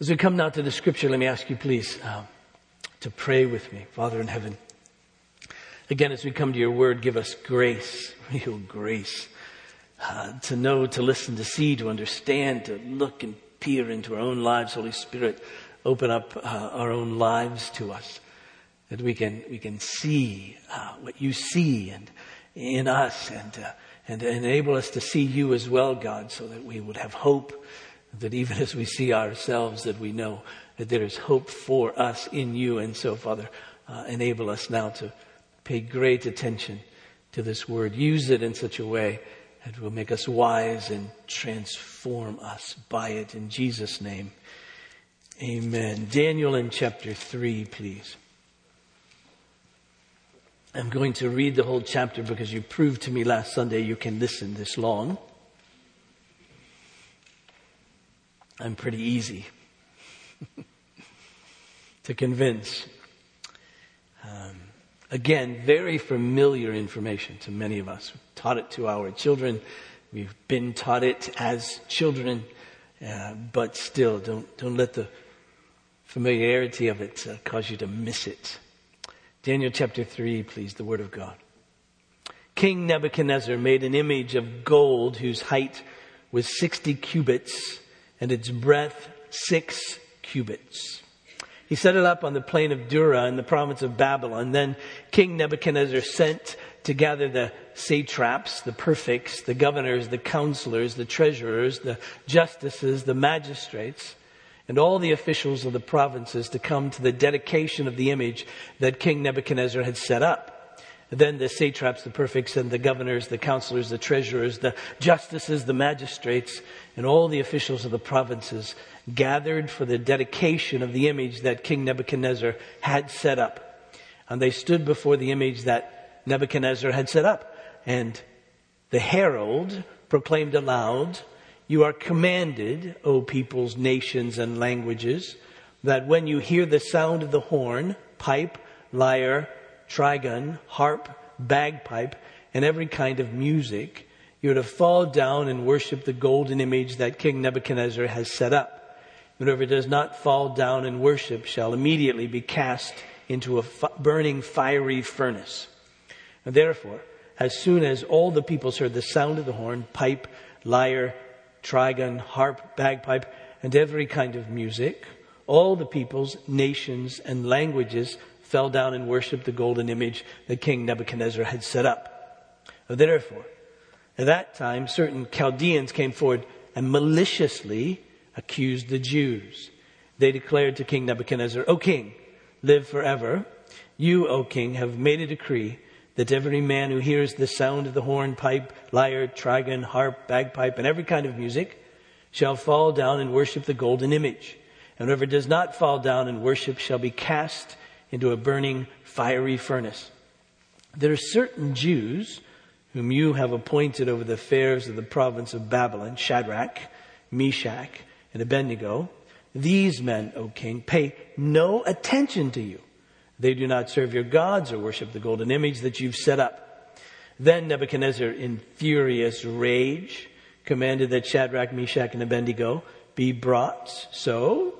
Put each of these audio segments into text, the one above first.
As we come now to the scripture, let me ask you please uh, to pray with me, Father in heaven. Again, as we come to your word, give us grace, real grace, uh, to know, to listen, to see, to understand, to look and peer into our own lives. Holy Spirit, open up uh, our own lives to us, that we can we can see uh, what you see and in us, and uh, and enable us to see you as well, God, so that we would have hope that even as we see ourselves, that we know that there is hope for us in you. And so, Father, uh, enable us now to pay great attention to this word. Use it in such a way that will make us wise and transform us by it. In Jesus' name, amen. Daniel in chapter 3, please. I'm going to read the whole chapter because you proved to me last Sunday you can listen this long. I'm pretty easy to convince. Um, again, very familiar information to many of us. We've taught it to our children. We've been taught it as children, uh, but still, don't don't let the familiarity of it uh, cause you to miss it. Daniel chapter three, please, the word of God. King Nebuchadnezzar made an image of gold whose height was sixty cubits and its breadth six cubits. He set it up on the plain of Dura in the province of Babylon. Then King Nebuchadnezzar sent to gather the satraps, the prefects, the governors, the counselors, the treasurers, the justices, the magistrates, and all the officials of the provinces to come to the dedication of the image that King Nebuchadnezzar had set up. Then the satraps, the prefects, and the governors, the counselors, the treasurers, the justices, the magistrates, and all the officials of the provinces gathered for the dedication of the image that King Nebuchadnezzar had set up. And they stood before the image that Nebuchadnezzar had set up. And the herald proclaimed aloud, You are commanded, O peoples, nations, and languages, that when you hear the sound of the horn, pipe, lyre, trigon, harp, bagpipe, and every kind of music, you're to fall down and worship the golden image that King Nebuchadnezzar has set up. Whoever does not fall down and worship shall immediately be cast into a burning fiery furnace. And therefore, as soon as all the peoples heard the sound of the horn, pipe, lyre, trigon, harp, bagpipe, and every kind of music, all the peoples, nations, and languages fell down and worshiped the golden image that King Nebuchadnezzar had set up. Therefore, at that time, certain Chaldeans came forward and maliciously accused the Jews. They declared to King Nebuchadnezzar, O king, live forever. You, O king, have made a decree that every man who hears the sound of the horn, pipe, lyre, trigon, harp, bagpipe, and every kind of music shall fall down and worship the golden image. And whoever does not fall down and worship shall be cast into a burning fiery furnace. There are certain Jews whom you have appointed over the affairs of the province of Babylon, Shadrach, Meshach, and Abednego. These men, O king, pay no attention to you. They do not serve your gods or worship the golden image that you've set up. Then Nebuchadnezzar, in furious rage, commanded that Shadrach, Meshach, and Abednego be brought. So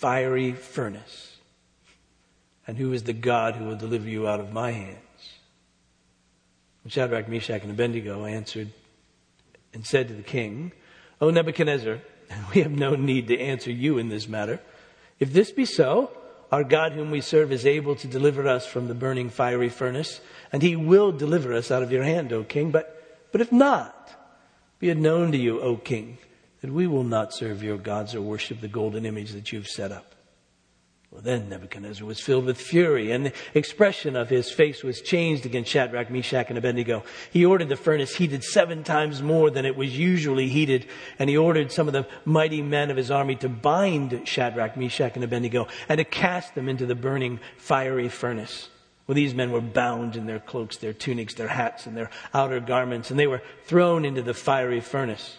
fiery furnace. And who is the God who will deliver you out of my hands? And Shadrach, Meshach, and Abednego answered and said to the king, O Nebuchadnezzar, we have no need to answer you in this matter. If this be so, our God whom we serve is able to deliver us from the burning fiery furnace, and he will deliver us out of your hand, O king. But, but if not, be it known to you, O king, that we will not serve your gods or worship the golden image that you've set up. Well, then Nebuchadnezzar was filled with fury, and the expression of his face was changed against Shadrach, Meshach, and Abednego. He ordered the furnace heated seven times more than it was usually heated, and he ordered some of the mighty men of his army to bind Shadrach, Meshach, and Abednego, and to cast them into the burning fiery furnace. Well, these men were bound in their cloaks, their tunics, their hats, and their outer garments, and they were thrown into the fiery furnace.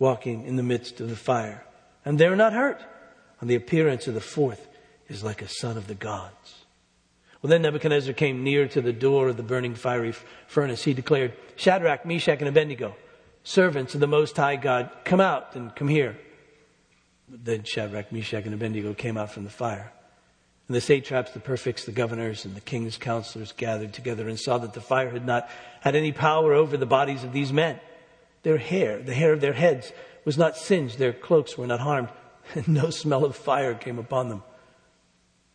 walking in the midst of the fire, and they are not hurt. And the appearance of the fourth is like a son of the gods. Well, then Nebuchadnezzar came near to the door of the burning fiery furnace. He declared, Shadrach, Meshach, and Abednego, servants of the Most High God, come out and come here. But then Shadrach, Meshach, and Abednego came out from the fire. And the satraps, the prefects, the governors, and the king's counselors gathered together and saw that the fire had not had any power over the bodies of these men. Their hair, the hair of their heads, was not singed, their cloaks were not harmed, and no smell of fire came upon them.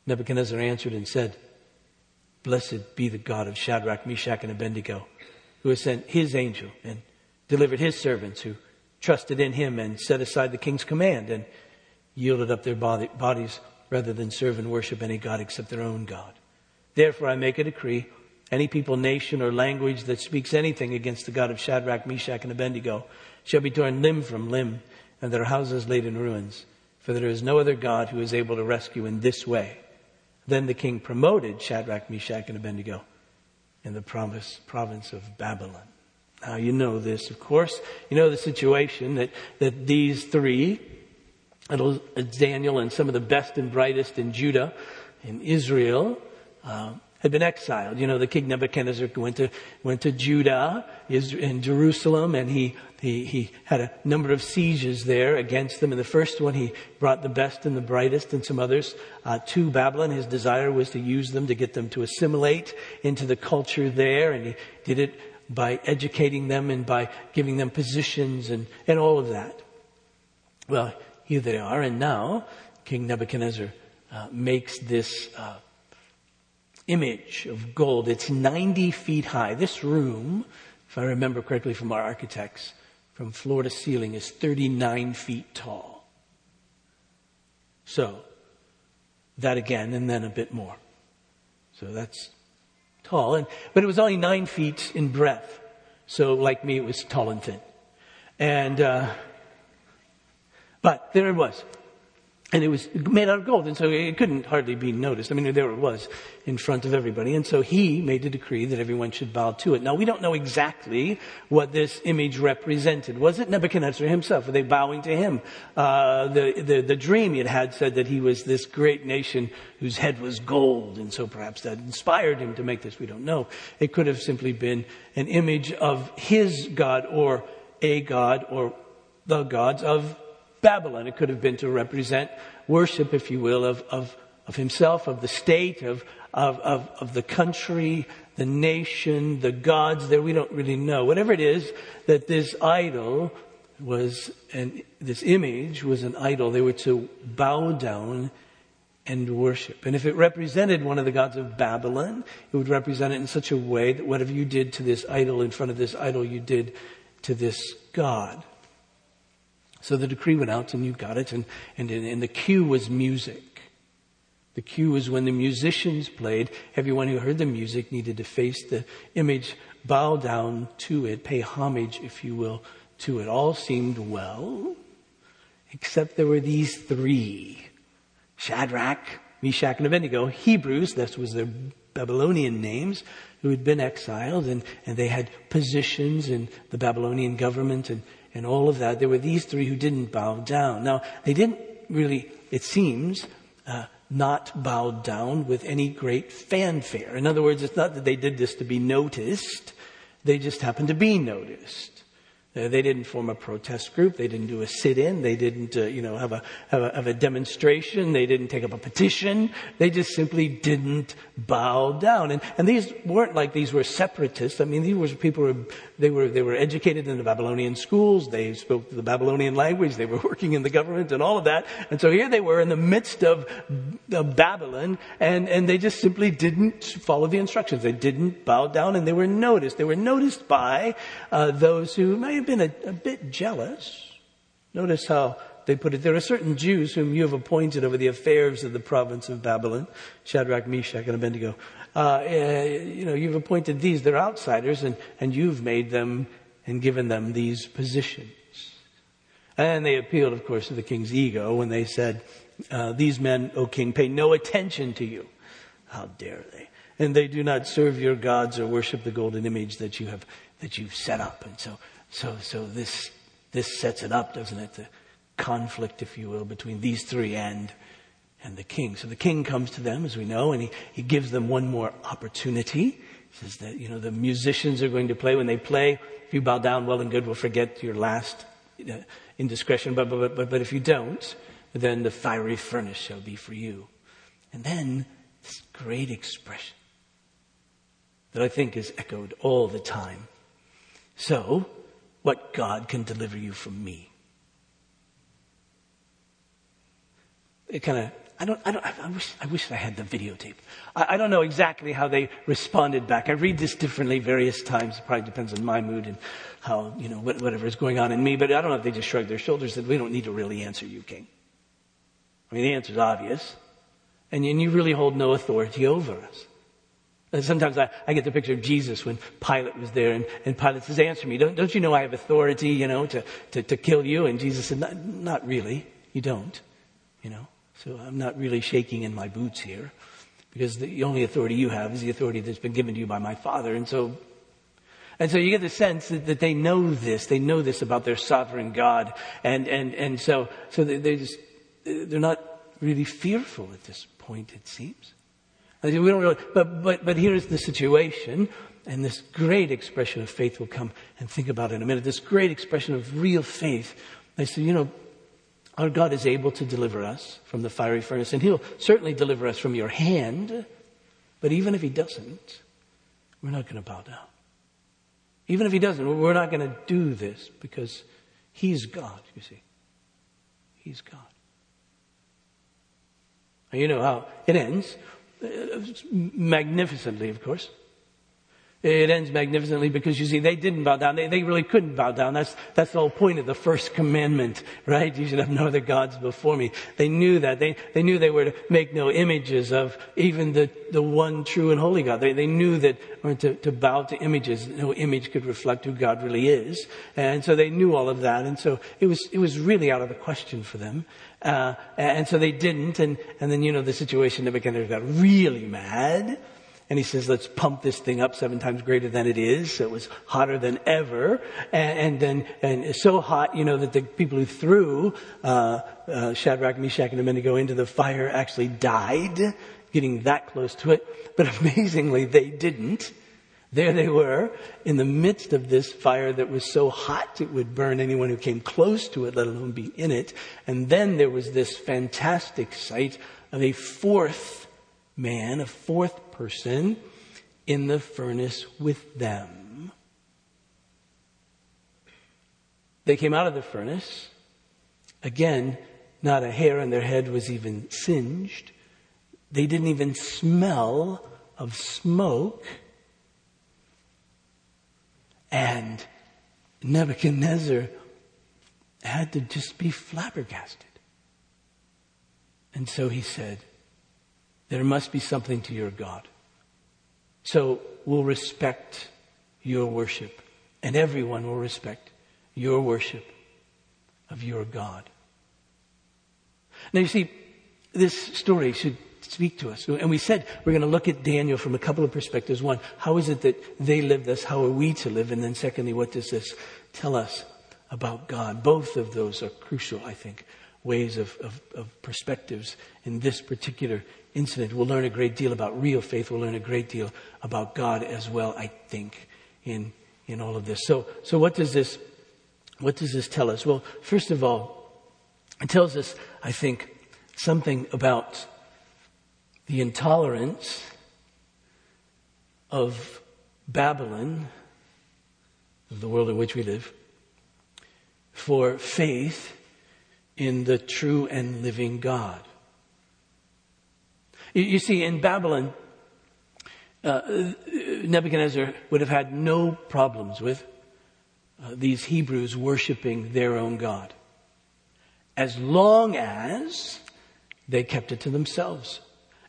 Nebuchadnezzar answered and said, Blessed be the God of Shadrach, Meshach, and Abednego, who has sent his angel and delivered his servants who trusted in him and set aside the king's command and yielded up their body, bodies rather than serve and worship any God except their own God. Therefore, I make a decree any people, nation, or language that speaks anything against the God of Shadrach, Meshach, and Abednego shall be torn limb from limb, and their houses laid in ruins. For there is no other God who is able to rescue in this way. Then the king promoted Shadrach, Meshach, and Abednego in the province, province of Babylon. Now you know this, of course. You know the situation that, that these three Daniel and some of the best and brightest in Judah, in Israel, uh, had been exiled. You know, the king Nebuchadnezzar went to, went to Judah, in Jerusalem, and he, he, he had a number of sieges there against them. In the first one, he brought the best and the brightest and some others uh, to Babylon. His desire was to use them to get them to assimilate into the culture there, and he did it by educating them and by giving them positions and, and all of that. Well, here they are. And now King Nebuchadnezzar uh, makes this uh, image of gold. It's 90 feet high. This room, if I remember correctly from our architects, from floor to ceiling is 39 feet tall. So, that again, and then a bit more. So that's tall. And, but it was only nine feet in breadth. So, like me, it was tall and thin. And, uh, but there it was. And it was made out of gold, and so it couldn't hardly be noticed. I mean, there it was in front of everybody. And so he made a decree that everyone should bow to it. Now, we don't know exactly what this image represented. Was it Nebuchadnezzar himself? Were they bowing to him? Uh, the, the, the dream he had had said that he was this great nation whose head was gold, and so perhaps that inspired him to make this. We don't know. It could have simply been an image of his God or a God or the gods of Babylon. It could have been to represent worship, if you will, of, of, of himself, of the state, of, of, of, of the country, the nation, the gods there. We don't really know. Whatever it is that this idol was, and this image was an idol, they were to bow down and worship. And if it represented one of the gods of Babylon, it would represent it in such a way that whatever you did to this idol in front of this idol, you did to this God. So the decree went out and you got it and, and, and the cue was music. The cue was when the musicians played, everyone who heard the music needed to face the image, bow down to it, pay homage, if you will, to it. All seemed well, except there were these three. Shadrach, Meshach, and Abednego, Hebrews, that was their Babylonian names, who had been exiled and, and they had positions in the Babylonian government and, and all of that. There were these three who didn't bow down. Now, they didn't really, it seems, uh, not bow down with any great fanfare. In other words, it's not that they did this to be noticed. They just happened to be noticed. Uh, they didn't form a protest group. They didn't do a sit-in. They didn't, uh, you know, have a, have a, have a demonstration. They didn't take up a petition. They just simply didn't bow down. And, and these weren't like these were separatists. I mean, these were people who were, they were, they were educated in the Babylonian schools. They spoke the Babylonian language. They were working in the government and all of that. And so here they were in the midst of, of Babylon and, and they just simply didn't follow the instructions. They didn't bow down and they were noticed. They were noticed by uh, those who may have been a, a bit jealous. Notice how they put it. There are certain Jews whom you have appointed over the affairs of the province of Babylon, Shadrach, Meshach, and Abednego. Uh, eh, you know, you've appointed these. They're outsiders, and, and you've made them and given them these positions. And they appealed, of course, to the king's ego when they said, uh, These men, O king, pay no attention to you. How dare they? And they do not serve your gods or worship the golden image that you have that you've set up. And so so, so this, this sets it up, doesn't it? The conflict, if you will, between these three and, and the king. So the king comes to them, as we know, and he, he gives them one more opportunity. He says that, you know, the musicians are going to play. When they play, if you bow down, well and good, we'll forget your last uh, indiscretion. But, but, but, but if you don't, then the fiery furnace shall be for you. And then this great expression that I think is echoed all the time. So, what God can deliver you from me. It kind of, I don't, I don't, I wish, I wish I had the videotape. I, I, don't know exactly how they responded back. I read this differently various times. It probably depends on my mood and how, you know, whatever is going on in me. But I don't know if they just shrugged their shoulders and said, we don't need to really answer you, King. I mean, the answer is obvious. And you really hold no authority over us. Sometimes I, I, get the picture of Jesus when Pilate was there and, and Pilate says, answer me. Don't, don't, you know I have authority, you know, to, to, to kill you? And Jesus said, not, not, really. You don't, you know. So I'm not really shaking in my boots here because the only authority you have is the authority that's been given to you by my Father. And so, and so you get the sense that, that they know this. They know this about their sovereign God. And, and, and so, so they, they just, they're not really fearful at this point, it seems. We don't really, but, but, but here's the situation, and this great expression of faith will come and think about it in a minute. This great expression of real faith. They say, you know, our God is able to deliver us from the fiery furnace, and He'll certainly deliver us from your hand. But even if He doesn't, we're not going to bow down. Even if He doesn't, we're not going to do this because He's God, you see. He's God. And you know how it ends Uh, magnificently, of course. It ends magnificently because you see, they didn't bow down. They, they really couldn't bow down. That's, that's the whole point of the first commandment, right? You should have no other gods before me. They knew that. They, they knew they were to make no images of even the, the one true and holy God. They, they knew that, or to, to bow to images, no image could reflect who God really is. And so they knew all of that. And so it was, it was really out of the question for them. Uh, and so they didn't. And, and then, you know, the situation, Nebuchadnezzar got really mad. And he says, let's pump this thing up seven times greater than it is. So it was hotter than ever. And, and then, and so hot, you know, that the people who threw, uh, uh, Shadrach, Meshach, and Abednego into the fire actually died, getting that close to it. But amazingly, they didn't. There they were in the midst of this fire that was so hot it would burn anyone who came close to it, let alone be in it. And then there was this fantastic sight of a fourth man, a fourth person in the furnace with them. They came out of the furnace. Again, not a hair on their head was even singed. They didn't even smell of smoke. And Nebuchadnezzar had to just be flabbergasted. And so he said, there must be something to your God. So we'll respect your worship, and everyone will respect your worship of your God. Now you see, this story should speak to us. And we said we're going to look at Daniel from a couple of perspectives. One, how is it that they live this? How are we to live? And then secondly, what does this tell us about God? Both of those are crucial, I think, ways of, of, of perspectives in this particular incident. We'll learn a great deal about real faith. We'll learn a great deal about God as well, I think, in, in all of this. So, so what does this What does this tell us? Well, first of all, it tells us, I think, something about the intolerance of Babylon, the world in which we live, for faith in the true and living God. You, see, in Babylon, uh, Nebuchadnezzar would have had no problems with uh, these Hebrews worshiping their own God. As long as they kept it to themselves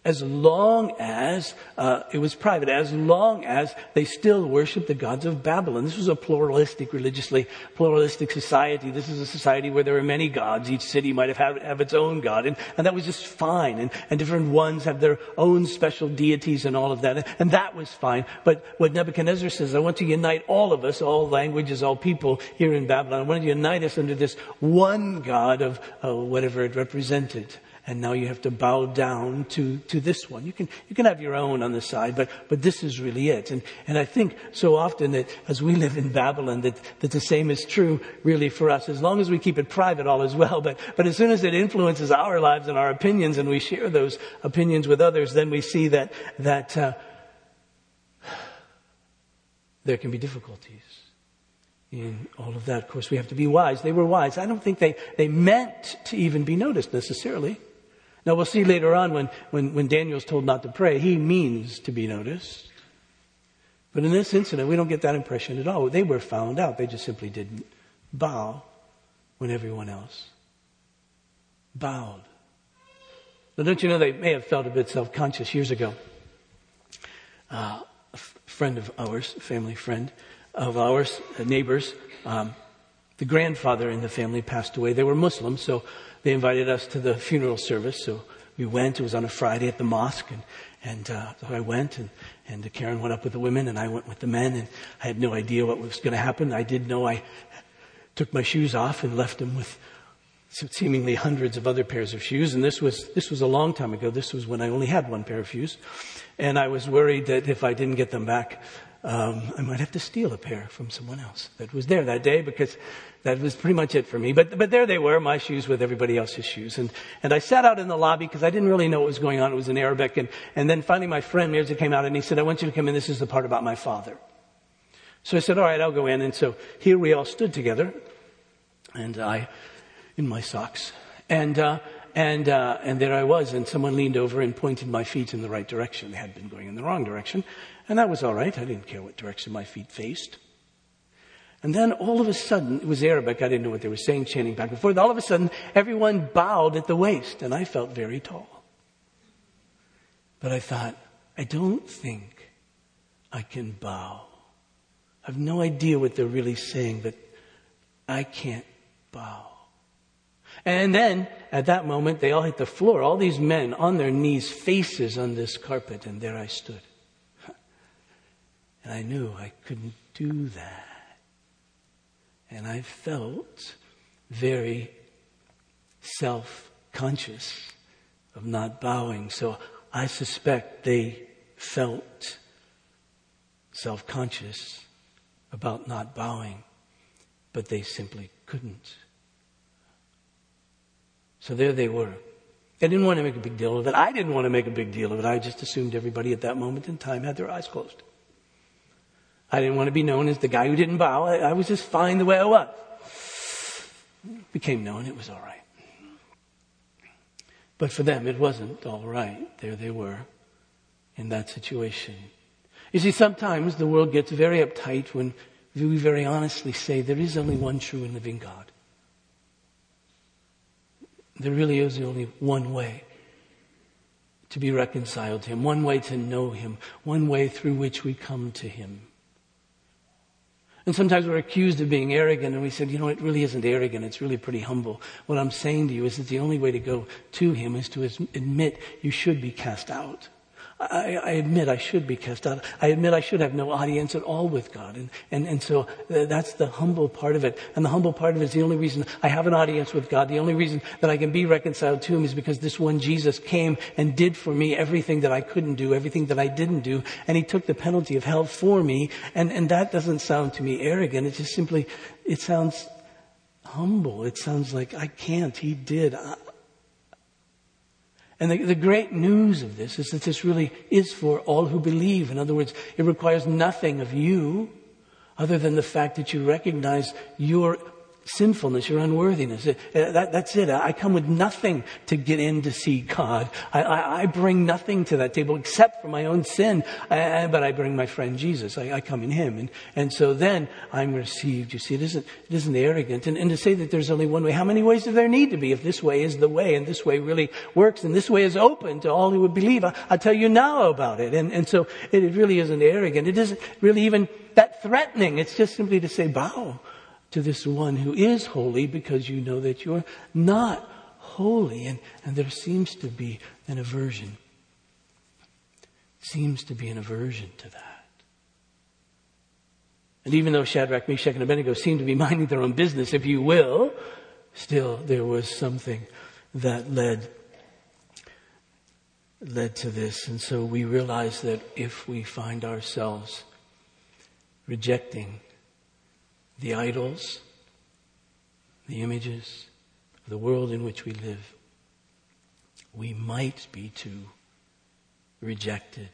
as long as uh, it was private, as long as they still worshiped the gods of Babylon. This was a pluralistic, religiously pluralistic society. This is a society where there were many gods. Each city might have had, have its own god, and, and that was just fine. And, and different ones have their own special deities and all of that, and that was fine. But what Nebuchadnezzar says, I want to unite all of us, all languages, all people here in Babylon. I want to unite us under this one God of uh, whatever it represented and now you have to bow down to, to this one. You can, you can have your own on the side, but, but this is really it. And, and I think so often that as we live in Babylon, that, that the same is true really for us. As long as we keep it private, all is well. But, but as soon as it influences our lives and our opinions and we share those opinions with others, then we see that, that, uh, there can be difficulties in all of that. Of course, we have to be wise. They were wise. I don't think they, they meant to even be noticed necessarily. Now we'll see later on when, when, when Daniel's told not to pray, he means to be noticed. But in this incident, we don't get that impression at all. They were found out. They just simply didn't bow when everyone else bowed. Now, don't you know they may have felt a bit self-conscious years ago? Uh, a f- friend of ours, family friend of ours, neighbors, um, the grandfather in the family passed away. They were Muslim, so they invited us to the funeral service. So we went. It was on a Friday at the mosque, and and uh, so I went, and and Karen went up with the women, and I went with the men, and I had no idea what was going to happen. I did know I took my shoes off and left them with seemingly hundreds of other pairs of shoes. And this was this was a long time ago. This was when I only had one pair of shoes, and I was worried that if I didn't get them back, um, I might have to steal a pair from someone else that was there that day because that was pretty much it for me. But, but there they were, my shoes with everybody else's shoes. And, and I sat out in the lobby because I didn't really know what was going on. It was in Arabic. And, and then finally my friend Mirza came out and he said, I want you to come in. This is the part about my father. So I said, all right, I'll go in. And so here we all stood together and I, in my socks. And, uh, and, uh, and there I was, and someone leaned over and pointed my feet in the right direction. They had been going in the wrong direction. And that was all right. I didn't care what direction my feet faced. And then all of a sudden, it was Arabic. I didn't know what they were saying, chanting back and forth. All of a sudden, everyone bowed at the waist, and I felt very tall. But I thought, I don't think I can bow. I have no idea what they're really saying, but I can't bow. And then, at that moment, they all hit the floor. All these men on their knees, faces on this carpet, and there I stood. And I knew I couldn't do that. And I felt very self conscious of not bowing. So I suspect they felt self conscious about not bowing, but they simply couldn't. So there they were. They didn't want to make a big deal of it. I didn't want to make a big deal of it. I just assumed everybody at that moment in time had their eyes closed. I didn't want to be known as the guy who didn't bow. I, I was just fine the way I was. Became known, it was all right. But for them, it wasn't all right. There they were in that situation. You see, sometimes the world gets very uptight when we very honestly say there is only one true and living God. There really is only one way to be reconciled to Him, one way to know Him, one way through which we come to Him. And sometimes we're accused of being arrogant, and we said, you know, it really isn't arrogant. It's really pretty humble. What I'm saying to you is that the only way to go to Him is to admit you should be cast out. I, I, admit I should be cast out. I admit I should have no audience at all with God. And, and, and so uh, that's the humble part of it. And the humble part of it is the only reason I have an audience with God. The only reason that I can be reconciled to Him is because this one Jesus came and did for me everything that I couldn't do, everything that I didn't do. And He took the penalty of hell for me. And, and that doesn't sound to me arrogant. It just simply, it sounds humble. It sounds like, I can't. He did. I... And the, the great news of this is that this really is for all who believe. In other words, it requires nothing of you other than the fact that you recognize your sinfulness, your unworthiness. Uh, that, that's it. I come with nothing to get in to see God. I, I, I bring nothing to that table except for my own sin, I, but I bring my friend Jesus. I, come in Him. And, and so then I'm received. You see, it isn't, it isn't arrogant. And, and to say that there's only one way, how many ways do there need to be if this way is the way and this way really works and this way is open to all who would believe? I, will tell you now about it. And, and so it really isn't arrogant. It isn't really even that threatening. It's just simply to say, bow to this one who is holy because you know that you're not holy. And, and there seems to be an aversion. Seems to be an aversion to that. And even though Shadrach, Meshach, and Abednego seemed to be minding their own business, if you will, still there was something that led led to this. And so we realize that if we find ourselves rejecting the idols, the images the world in which we live, we might be too rejected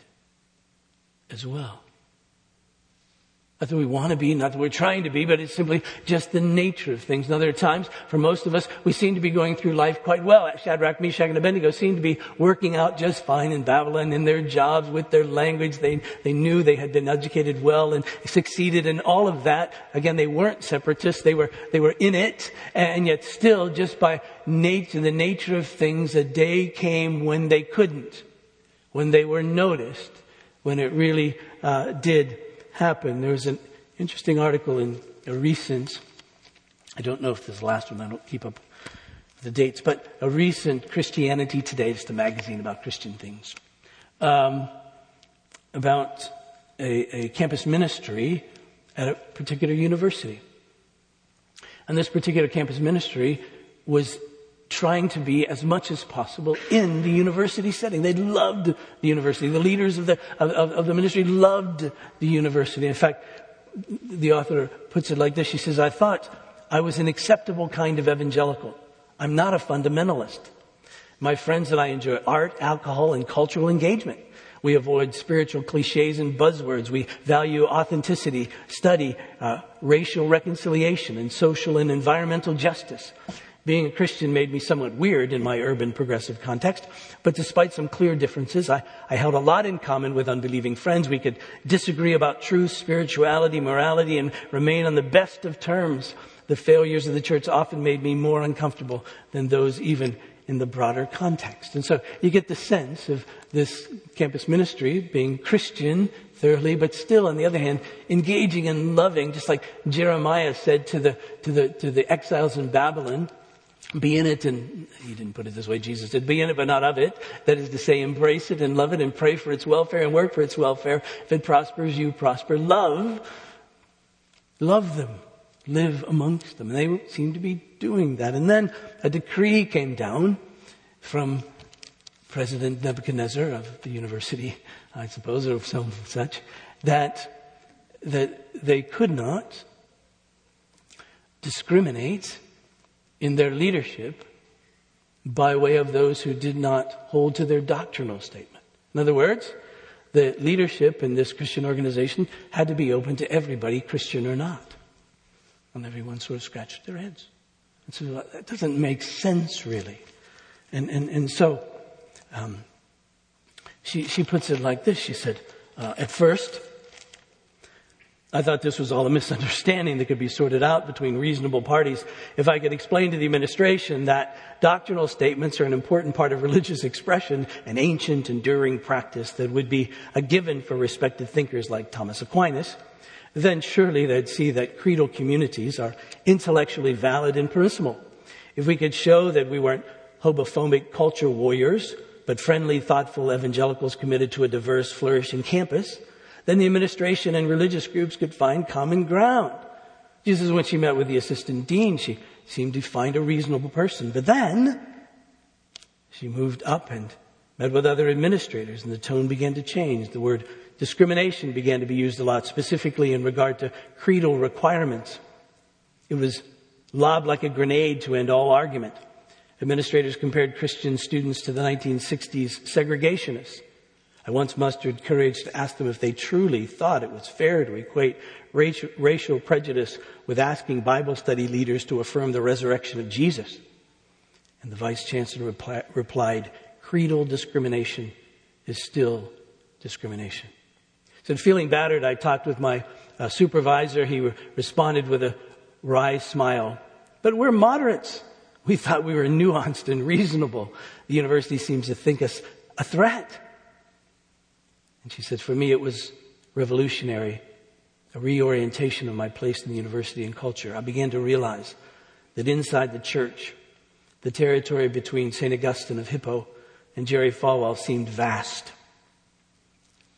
as well. Not that we want to be, not that we're trying to be, but it's simply just the nature of things. Now there are times, for most of us, we seem to be going through life quite well. Shadrach, Meshach, and Abednego seem to be working out just fine in Babylon in their jobs with their language. They, they knew they had been educated well and succeeded in all of that. Again, they weren't separatists. They were, they were in it. And yet still, just by nature, the nature of things, a day came when they couldn't. When they were noticed. When it really uh, did happen. There was an interesting article in a recent, I don't know if this is the last one, I don't keep up the dates, but a recent Christianity Today, just a magazine about Christian things, um, about a, a campus ministry at a particular university. And this particular campus ministry was trying to be as much as possible in the university setting. They loved the university. The leaders of the, of, of, the ministry loved the university. In fact, the author puts it like this. She says, I thought I was an acceptable kind of evangelical. I'm not a fundamentalist. My friends and I enjoy art, alcohol, and cultural engagement. We avoid spiritual cliches and buzzwords. We value authenticity, study, uh, racial reconciliation, and social and environmental justice. Being a Christian made me somewhat weird in my urban progressive context, but despite some clear differences, I, I, held a lot in common with unbelieving friends. We could disagree about truth, spirituality, morality, and remain on the best of terms. The failures of the church often made me more uncomfortable than those even in the broader context. And so you get the sense of this campus ministry being Christian thoroughly, but still, on the other hand, engaging and loving, just like Jeremiah said to the, to the, to the exiles in Babylon, be in it and he didn't put it this way jesus did be in it but not of it. That is to say embrace it and love it and pray for its welfare and work for its welfare. If it prospers you prosper. Love love them. Live amongst them. And they seem to be doing that. And then a decree came down from president nebuchadnezzar of the university i suppose or some such that that they could not discriminate in their leadership by way of those who did not hold to their doctrinal statement. In other words, the leadership in this Christian organization had to be open to everybody, Christian or not. And everyone sort of scratched their heads. And so that doesn't make sense, really. And, and, and so um, she, she puts it like this. She said, uh, at first, I thought this was all a misunderstanding that could be sorted out between reasonable parties if I could explain to the administration that doctrinal statements are an important part of religious expression, an ancient, enduring practice that would be a given for respected thinkers like Thomas Aquinas. Then surely they'd see that creedal communities are intellectually valid and permissible. If we could show that we weren't homophobic culture warriors, but friendly, thoughtful evangelicals committed to a diverse, flourishing campus, then the administration and religious groups could find common ground. Jesus, when she met with the assistant dean, she seemed to find a reasonable person. But then she moved up and met with other administrators, and the tone began to change. The word discrimination began to be used a lot, specifically in regard to creedal requirements. It was lobbed like a grenade to end all argument. Administrators compared Christian students to the 1960s segregationists. I once mustered courage to ask them if they truly thought it was fair to equate racial, prejudice with asking Bible study leaders to affirm the resurrection of Jesus. And the vice chancellor replied, creedal discrimination is still discrimination. So feeling battered, I talked with my uh, supervisor. He re- responded with a wry smile. But we're moderates. We thought we were nuanced and reasonable. The university seems to think us a threat. And she said, for me, it was revolutionary, a reorientation of my place in the university and culture. I began to realize that inside the church, the territory between St. Augustine of Hippo and Jerry Falwell seemed vast.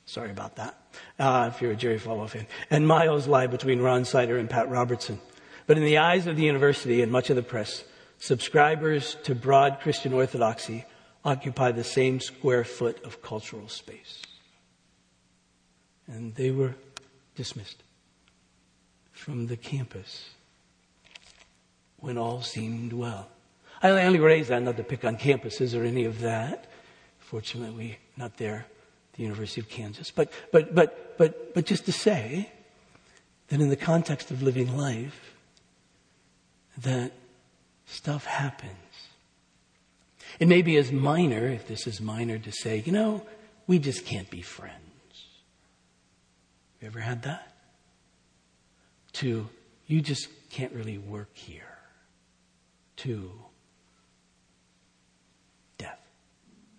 Sorry about that, uh, if you're a Jerry Falwell fan. And miles lie between Ron Sider and Pat Robertson. But in the eyes of the university and much of the press, subscribers to broad Christian orthodoxy occupy the same square foot of cultural space and they were dismissed from the campus when all seemed well. I only raise that not to pick on campuses or any of that. Fortunately, not there, the University of Kansas. But, but, but, but, but just to say that in the context of living life, that stuff happens. It may be as minor, if this is minor, to say, you know, we just can't be friends. You ever had that? To, you just can't really work here. To, death.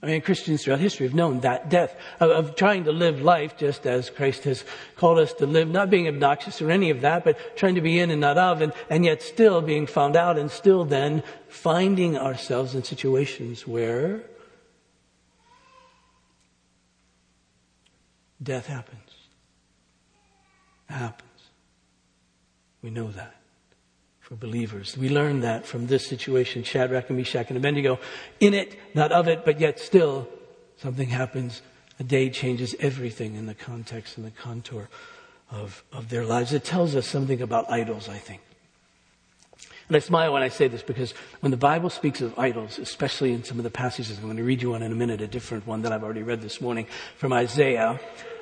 I mean, Christians throughout history have known that death of, of, trying to live life just as Christ has called us to live, not being obnoxious or any of that, but trying to be in and not of, and, and yet still being found out and still then finding ourselves in situations where death happens happens. We know that for believers. We learn that from this situation, Shadrach and Meshach and Abednego. In it, not of it, but yet still, something happens. A day changes everything in the context and the contour of, of their lives. It tells us something about idols, I think. And I smile when I say this because when the Bible speaks of idols, especially in some of the passages, I'm going to read you one in a minute, a different one that I've already read this morning from Isaiah,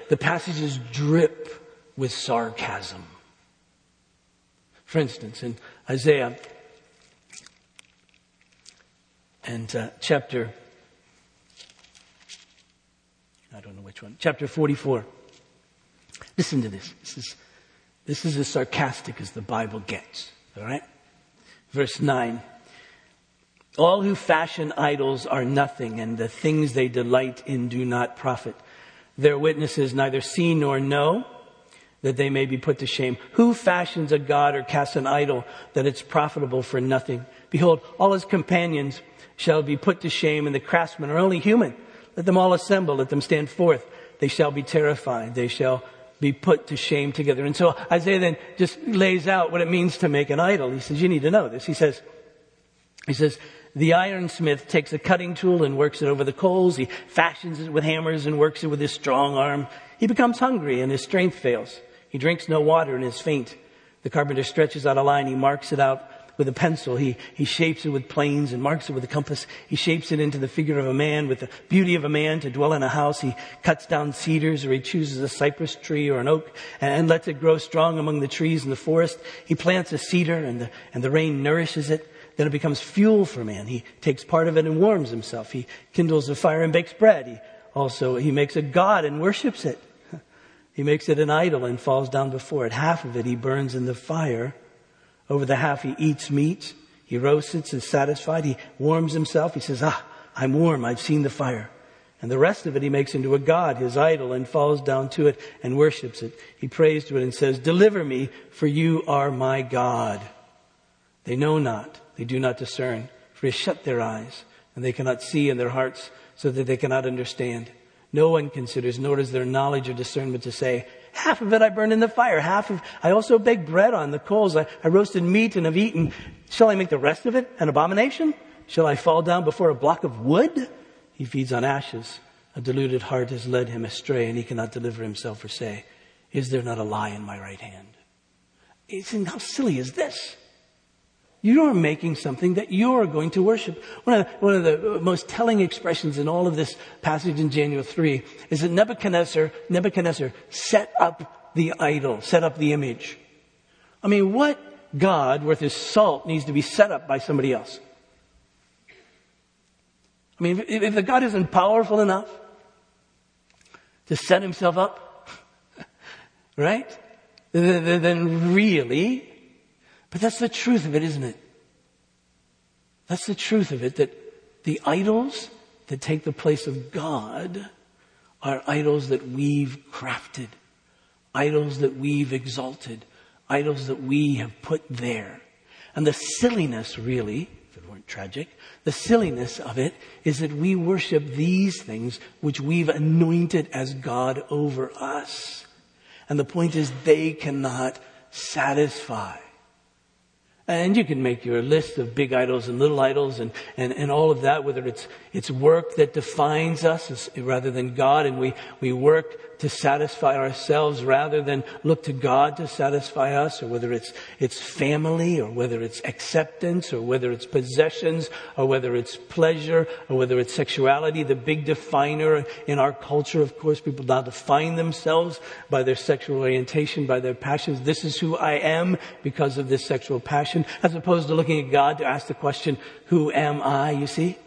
the passages drip with sarcasm. For instance, in Isaiah and uh, chapter, I don't know which one, chapter 44. Listen to this. This is, this is as sarcastic as the Bible gets. All right? Verse 9. All who fashion idols are nothing, and the things they delight in do not profit. Their witnesses neither see nor know that they may be put to shame. Who fashions a god or casts an idol that it's profitable for nothing? Behold, all his companions shall be put to shame, and the craftsmen are only human. Let them all assemble, let them stand forth. They shall be terrified. They shall be put to shame together. And so Isaiah then just lays out what it means to make an idol. He says, you need to know this. He says, he says, the ironsmith takes a cutting tool and works it over the coals. He fashions it with hammers and works it with his strong arm. He becomes hungry and his strength fails. He drinks no water and is faint. The carpenter stretches out a line. He marks it out with a pencil. He, he shapes it with planes and marks it with a compass. He shapes it into the figure of a man with the beauty of a man to dwell in a house. He cuts down cedars or he chooses a cypress tree or an oak and, and lets it grow strong among the trees in the forest. He plants a cedar and the, and the rain nourishes it. Then it becomes fuel for man. He takes part of it and warms himself. He kindles a fire and bakes bread. He also, he makes a god and worships it. He makes it an idol and falls down before it. Half of it he burns in the fire. Over the half he eats meat. He roasts it, is satisfied. He warms himself. He says, ah, I'm warm. I've seen the fire. And the rest of it he makes into a god, his idol, and falls down to it and worships it. He prays to it and says, deliver me, for you are my God. They know not. They do not discern. For he shut their eyes and they cannot see in their hearts so that they cannot understand. No one considers, nor is there knowledge or discernment to say, half of it I burned in the fire, half of, I also baked bread on the coals, I, I roasted meat and have eaten. Shall I make the rest of it an abomination? Shall I fall down before a block of wood? He feeds on ashes. A deluded heart has led him astray, and he cannot deliver himself or say, Is there not a lie in my right hand? How silly is this? You are making something that you're going to worship. One of, the, one of the most telling expressions in all of this passage in Daniel 3 is that Nebuchadnezzar, Nebuchadnezzar set up the idol, set up the image. I mean, what God worth his salt needs to be set up by somebody else? I mean, if, if the God isn't powerful enough to set himself up, right? Then really, but that's the truth of it, isn't it? That's the truth of it, that the idols that take the place of God are idols that we've crafted, idols that we've exalted, idols that we have put there. And the silliness, really, if it weren't tragic, the silliness of it is that we worship these things which we've anointed as God over us. And the point is, they cannot satisfy. And you can make your list of big idols and little idols and, and, and all of that, whether it's, it's work that defines us rather than God, and we, we work to satisfy ourselves rather than look to God to satisfy us, or whether it's, it's family, or whether it's acceptance, or whether it's possessions, or whether it's pleasure, or whether it's sexuality. The big definer in our culture, of course, people now define themselves by their sexual orientation, by their passions. This is who I am because of this sexual passion, as opposed to looking at God to ask the question, who am I, you see?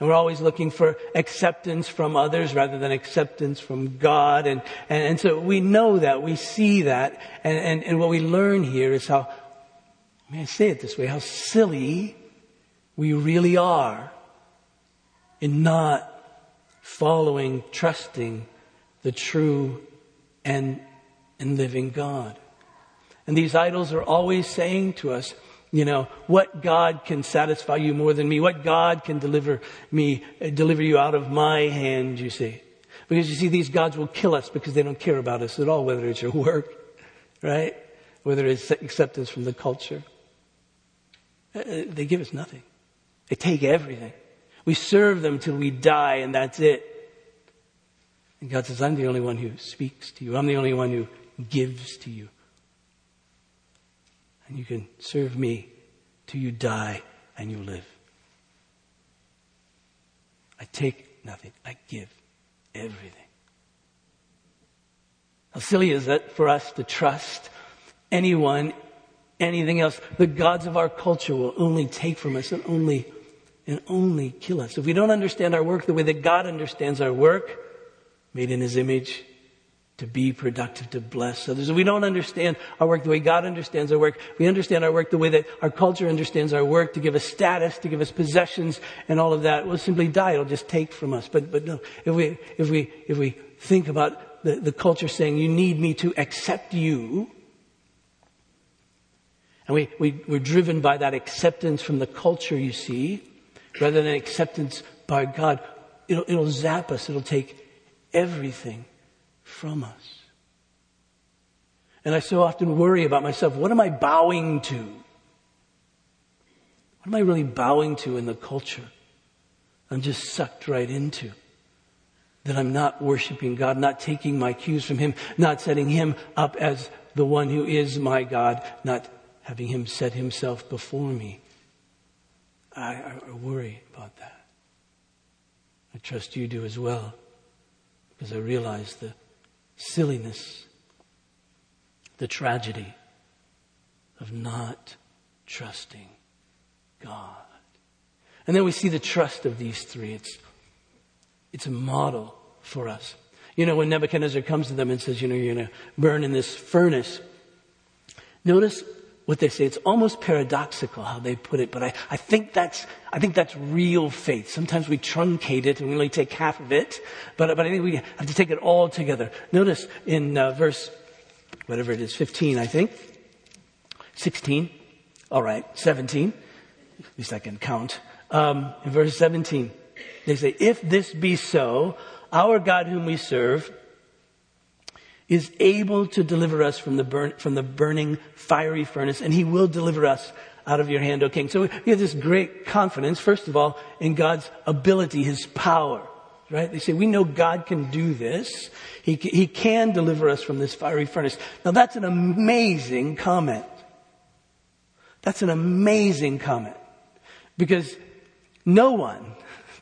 And we're always looking for acceptance from others rather than acceptance from God. And, and, and so we know that, we see that. And, and, and what we learn here is how, may I say it this way, how silly we really are in not following, trusting the true and, and living God. And these idols are always saying to us, you know, what God can satisfy you more than me? What God can deliver me, deliver you out of my hand, you see? Because you see, these gods will kill us because they don't care about us at all, whether it's your work, right? Whether it's acceptance from the culture. Uh, uh, they give us nothing. They take everything. We serve them till we die and that's it. And God says, I'm the only one who speaks to you. I'm the only one who gives to you and you can serve me till you die and you live. I take nothing, I give everything. How silly is it for us to trust anyone, anything else? The gods of our culture will only take from us and only, and only kill us. If we don't understand our work the way that God understands our work, made in His image, to be productive, to bless others. If we don't understand our work the way God understands our work, we understand our work the way that our culture understands our work, to give us status, to give us possessions, and all of that, we'll simply die. It'll just take from us. But, but no, if we, if we, if we think about the, the culture saying, you need me to accept you, and we, we, we're driven by that acceptance from the culture, you see, rather than acceptance by God, it'll, it'll zap us. It'll take everything from us. And I so often worry about myself. What am I bowing to? What am I really bowing to in the culture? I'm just sucked right into. That I'm not worshiping God, not taking my cues from Him, not setting Him up as the one who is my God, not having Him set Himself before me. I, I worry about that. I trust you do as well, because I realize the silliness, the tragedy of not trusting God. And then we see the trust of these three. It's, it's a model for us. You know, when Nebuchadnezzar comes to them and says, you know, you're going to burn in this furnace, notice what they say. It's almost paradoxical how they put it, but I, I think that's, I think that's real faith. Sometimes we truncate it and we only take half of it, but, but I think we have to take it all together. Notice in uh, verse, whatever it is, 15, I think, 16, all right, 17, at least I can count. Um, in verse 17, they say, if this be so, our God whom we serve, is able to deliver us from the, burn, from the burning fiery furnace, and he will deliver us out of your hand, O king. So we have this great confidence, first of all, in God's ability, his power. Right? They say, we know God can do this. He, he can deliver us from this fiery furnace. Now that's an amazing comment. That's an amazing comment because no one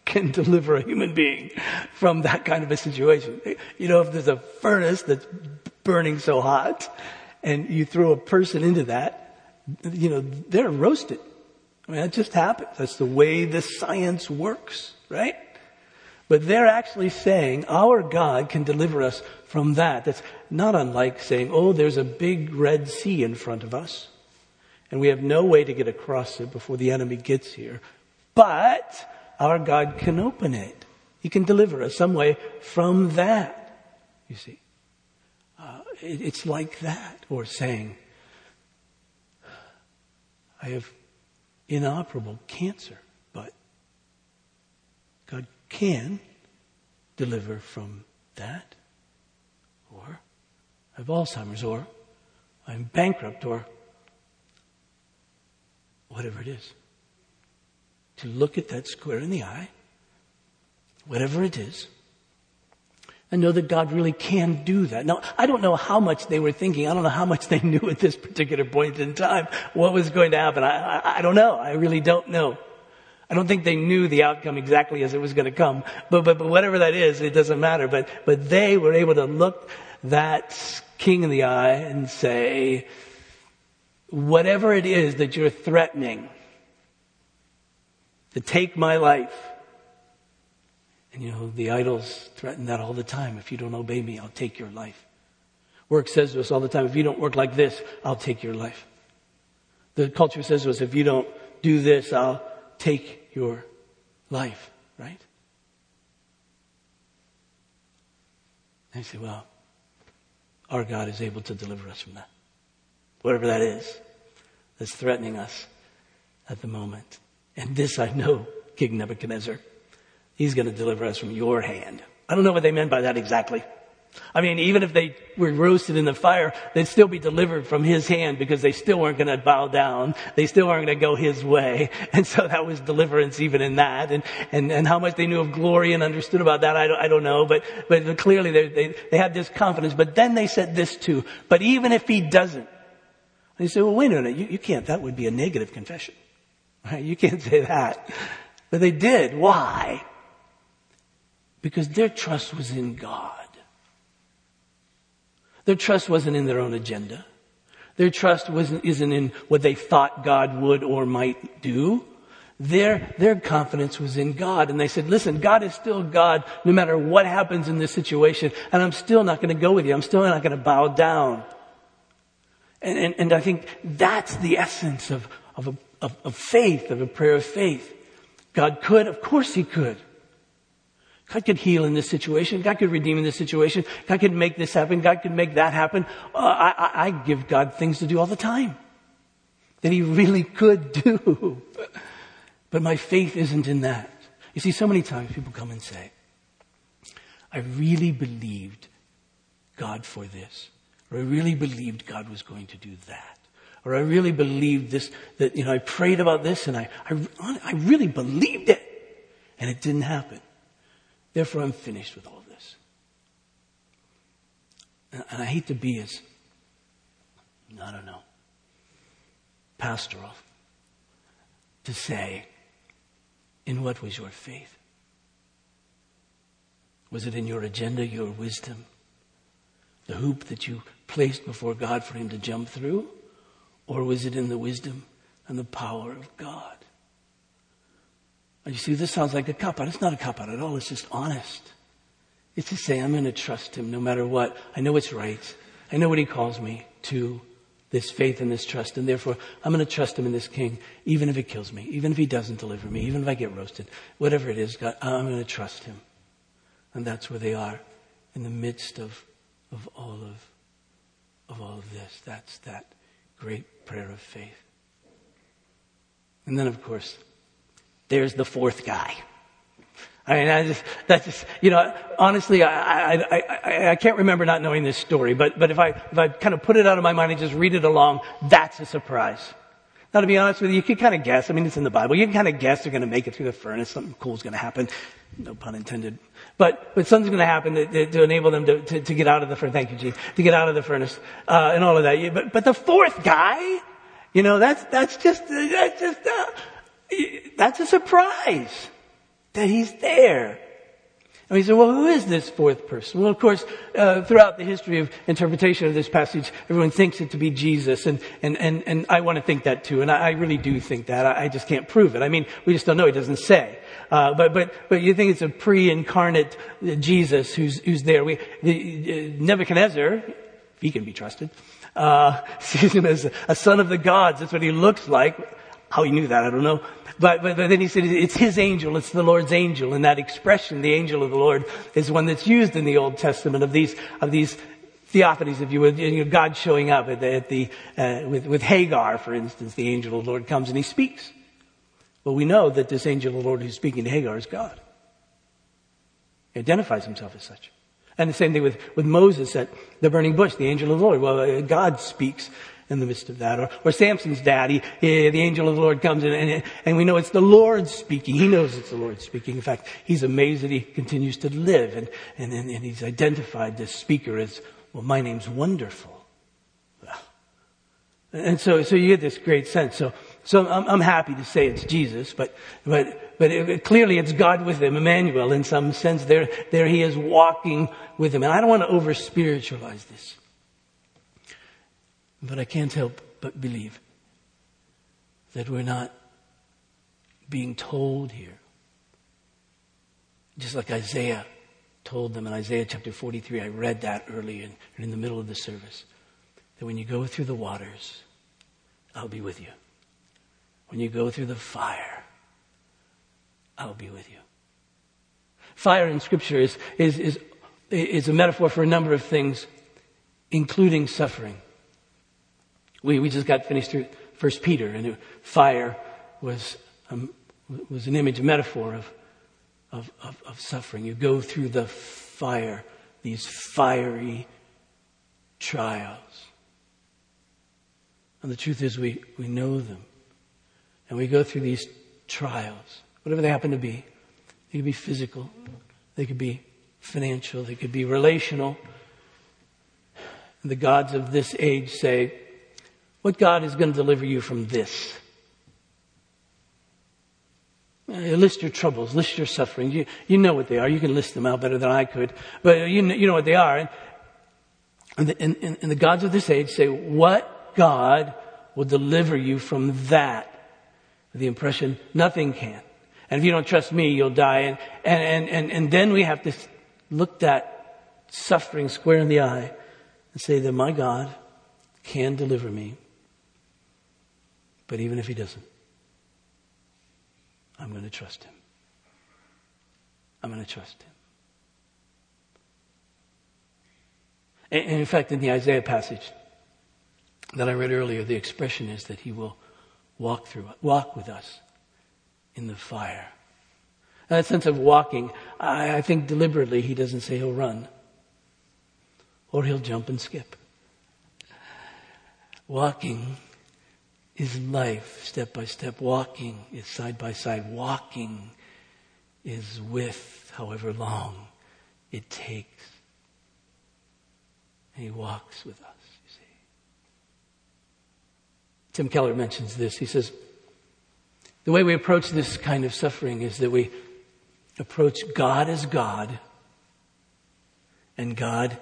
can deliver a human being from that kind of a situation. You know, if there's a furnace that's burning so hot and you throw a person into that, you know, they're roasted. I mean, that just happens. That's the way the science works, right? But they're actually saying our God can deliver us from that. That's not unlike saying, oh, there's a big red sea in front of us and we have no way to get across it before the enemy gets here. But our God can open it. He can deliver us some way from that. You see, uh, it, it's like that, or saying, I have inoperable cancer, but God can deliver from that. Or I have Alzheimer's, or I'm bankrupt, or whatever it is. To look at that square in the eye, whatever it is, and know that God really can do that. Now, I don't know how much they were thinking. I don't know how much they knew at this particular point in time what was going to happen. I, I, I don't know. I really don't know. I don't think they knew the outcome exactly as it was going to come. But, but, but whatever that is, it doesn't matter. But, but they were able to look that king in the eye and say, whatever it is that you're threatening to take my life. And you know, the idols threaten that all the time. If you don't obey me, I'll take your life. Work says to us all the time, if you don't work like this, I'll take your life. The culture says to us, if you don't do this, I'll take your life, right? And you say, well, our God is able to deliver us from that whatever that is, that's threatening us at the moment. And this I know, King Nebuchadnezzar, he's going to deliver us from your hand. I don't know what they meant by that exactly. I mean, even if they were roasted in the fire, they'd still be delivered from his hand because they still weren't going to bow down. They still weren't going to go his way. And so that was deliverance even in that. And, and, and how much they knew of glory and understood about that, I don't, I don't know. But, but clearly they, they, they had this confidence. But then they said this too. But even if he doesn't, you say, well, wait a minute, you, you can't, that would be a negative confession. You can't say that. But they did. Why? Because their trust was in God. Their trust wasn't in their own agenda. Their trust wasn't, isn't in what they thought God would or might do. Their, their confidence was in God. And they said, listen, God is still God no matter what happens in this situation. And I'm still not going to go with you. I'm still not going to bow down. And, and, and I think that's the essence of, of, a, of, of faith, of a prayer of faith. God could, of course He could. God could heal in this situation. God could redeem in this situation. God could make this happen. God could make that happen. Uh, I, I, I give God things to do all the time that He really could do. But my faith isn't in that. You see, so many times people come and say, I really believed God for this. Or I really believed God was going to do that. Or I really believed this, that, you know, I prayed about this and I, I, I really believed it. And it didn't happen. Therefore, I'm finished with all of this. And, and I hate to be as, I don't know, pastoral to say, in what was your faith? Was it in your agenda, your wisdom? The hoop that you placed before God for him to jump through? Or was it in the wisdom and the power of God? And you see, this sounds like a cop out. It's not a cop out at all. It's just honest. It's to say, I'm going to trust him no matter what. I know it's right. I know what he calls me to this faith and this trust. And therefore, I'm going to trust him in this king, even if it kills me, even if he doesn't deliver me, even if I get roasted, whatever it is, God, I'm going to trust him. And that's where they are in the midst of, of all of of all of this. That's that great prayer of faith. And then, of course, there's the fourth guy. I mean, I just, that's just, you know, honestly, I, I, I, I, can't remember not knowing this story, but, but if I, if I kind of put it out of my mind and just read it along, that's a surprise. Now, to be honest with you, you can kind of guess. I mean, it's in the Bible. You can kind of guess they're going to make it through the furnace. Something cool is going to happen. No pun intended. But, but something's going to happen to, to, enable them to, to, to, get out of the furnace. Thank you, Gene. To get out of the furnace, uh, and all of that. But, but the fourth guy, you know, that's, that's just, that's just, uh, that's a surprise that he's there. And we say, well, who is this fourth person? Well, of course, uh, throughout the history of interpretation of this passage, everyone thinks it to be Jesus, and and and, and I want to think that too, and I, I really do think that. I, I, just can't prove it. I mean, we just don't know. It doesn't say. Uh, but but but you think it's a pre-incarnate Jesus who's who's there? We the, uh, Nebuchadnezzar, he can be trusted, uh, sees him as a son of the gods. That's what he looks like. How he knew that, I don't know. But, but, but then he said it's his angel, it's the Lord's angel. And that expression, the angel of the Lord, is one that's used in the Old Testament of these, of these theophanies, if you would, you know, God showing up at the, at the uh, with, with Hagar, for instance, the angel of the Lord comes and he speaks. Well, we know that this angel of the Lord who's speaking to Hagar is God. He identifies himself as such. And the same thing with, with Moses at the burning bush, the angel of the Lord. Well, uh, God speaks in the midst of that. Or, or Samson's daddy, eh, the angel of the Lord comes in and, and we know it's the Lord speaking. He knows it's the Lord speaking. In fact, he's amazed that he continues to live and, and, and, and he's identified this speaker as, well, my name's wonderful. And so, so you get this great sense. So, so I'm, I'm happy to say it's Jesus, but, but, but it, clearly it's God with him, Emmanuel, in some sense. There, there he is walking with him. And I don't want to over spiritualize this. But I can't help but believe that we're not being told here. Just like Isaiah told them in Isaiah chapter 43, I read that early in, in the middle of the service, that when you go through the waters, I'll be with you. When you go through the fire, I'll be with you. Fire in scripture is, is, is, is a metaphor for a number of things, including suffering. We, we just got finished through First Peter, and fire was, um, was an image, a metaphor of, of, of, of suffering. You go through the fire, these fiery trials. And the truth is, we, we know them. And we go through these trials, whatever they happen to be. They could be physical, they could be financial, they could be relational. And the gods of this age say, what God is going to deliver you from this. Uh, list your troubles, list your sufferings. You, you know what they are. You can list them out better than I could, but you know, you know what they are. And the, and, and the gods of this age say, what God will deliver you from that? The impression, nothing can. And if you don't trust me, you'll die. And, and, and, and then we have to look that suffering square in the eye and say that my God can deliver me but even if he doesn't, I'm going to trust him. I'm going to trust him. And in fact, in the Isaiah passage that I read earlier, the expression is that he will walk through, walk with us in the fire. And that sense of walking, I, I think deliberately he doesn't say he'll run or he'll jump and skip. Walking is life, step by step. Walking is side by side. Walking is with however long it takes. And he walks with us, you see. Tim Keller mentions this. He says, the way we approach this kind of suffering is that we approach God as God and God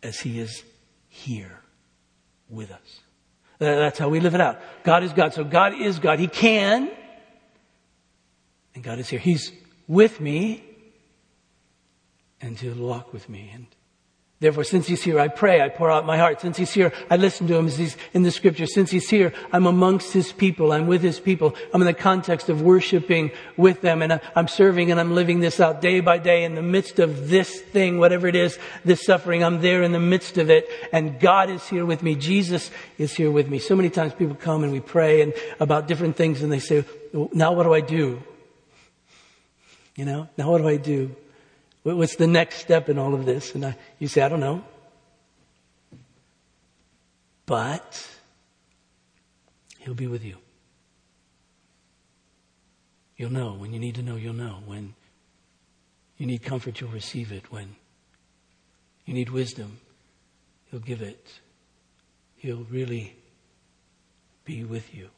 as He is here with us. That's how we live it out. God is God. So God is God. He can. And God is here. He's with me. And He'll walk with me. And Therefore, since he's here, I pray, I pour out my heart. Since he's here, I listen to him as he's in the scripture. Since he's here, I'm amongst his people. I'm with his people. I'm in the context of worshiping with them and I'm serving and I'm living this out day by day in the midst of this thing, whatever it is, this suffering. I'm there in the midst of it and God is here with me. Jesus is here with me. So many times people come and we pray and about different things and they say, now what do I do? You know, now what do I do? What's the next step in all of this? And I, you say, I don't know. But He'll be with you. You'll know. When you need to know, you'll know. When you need comfort, you'll receive it. When you need wisdom, He'll give it. He'll really be with you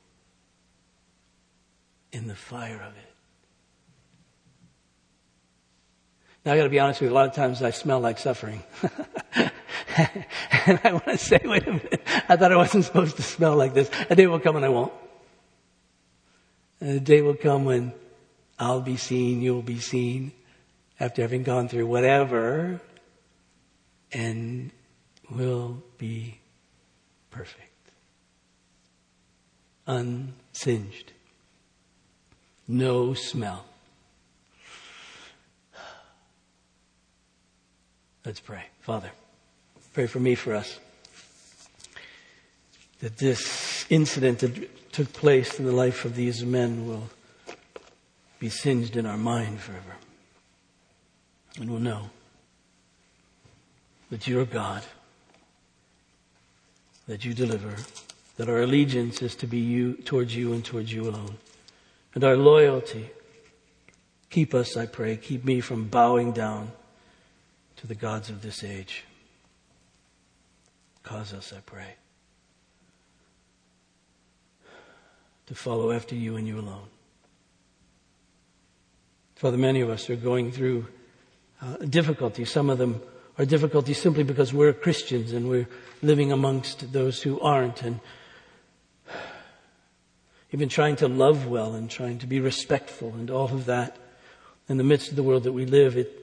in the fire of it. Now I gotta be honest with you, a lot of times I smell like suffering. and I want to say, wait a minute, I thought I wasn't supposed to smell like this. A day will come and I won't. And a day will come when I'll be seen, you'll be seen, after having gone through whatever, and we'll be perfect. Unsinged. No smell. Let's pray. Father, pray for me, for us. That this incident that took place in the life of these men will be singed in our mind forever. And we'll know that you're God, that you deliver, that our allegiance is to be you, towards you and towards you alone. And our loyalty, keep us, I pray, keep me from bowing down to the gods of this age. Cause us, I pray, to follow after you and you alone. Father, many of us are going through uh, difficulties. Some of them are difficulties simply because we're Christians and we're living amongst those who aren't and even trying to love well and trying to be respectful and all of that. In the midst of the world that we live, it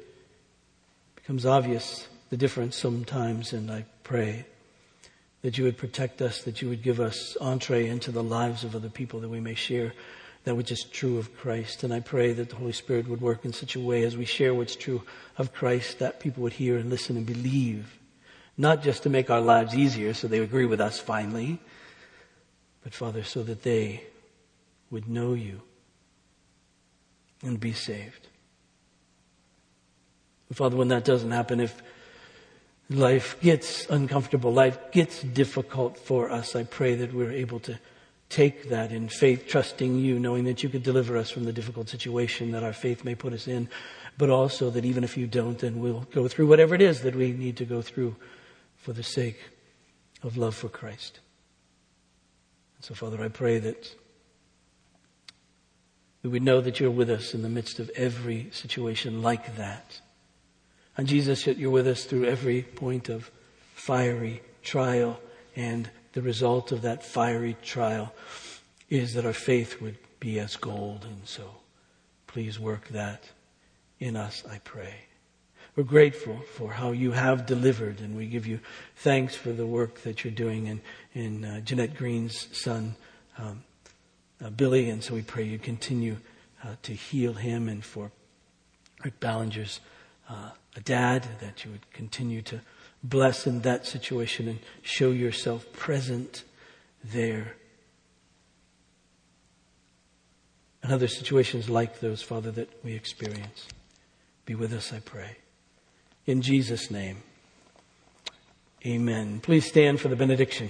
becomes obvious the difference sometimes, and I pray that you would protect us, that you would give us entree into the lives of other people, that we may share that which is true of Christ. And I pray that the Holy Spirit would work in such a way as we share what's true of Christ, that people would hear and listen and believe, not just to make our lives easier so they agree with us finally, but Father, so that they would know you and be saved. Father, when that doesn't happen, if life gets uncomfortable, life gets difficult for us, I pray that we're able to take that in faith, trusting you, knowing that you could deliver us from the difficult situation that our faith may put us in, but also that even if you don't, then we'll go through whatever it is that we need to go through for the sake of love for Christ. And so, Father, I pray that we would know that you're with us in the midst of every situation like that. And Jesus, you're with us through every point of fiery trial. And the result of that fiery trial is that our faith would be as gold. And so please work that in us, I pray. We're grateful for how you have delivered, and we give you thanks for the work that you're doing in, in uh, Jeanette Green's son, um, uh, Billy. And so we pray you continue uh, to heal him and for Rick Ballinger's uh, a dad, that you would continue to bless in that situation and show yourself present there. And other situations like those, Father, that we experience. Be with us, I pray. In Jesus' name, amen. Please stand for the benediction.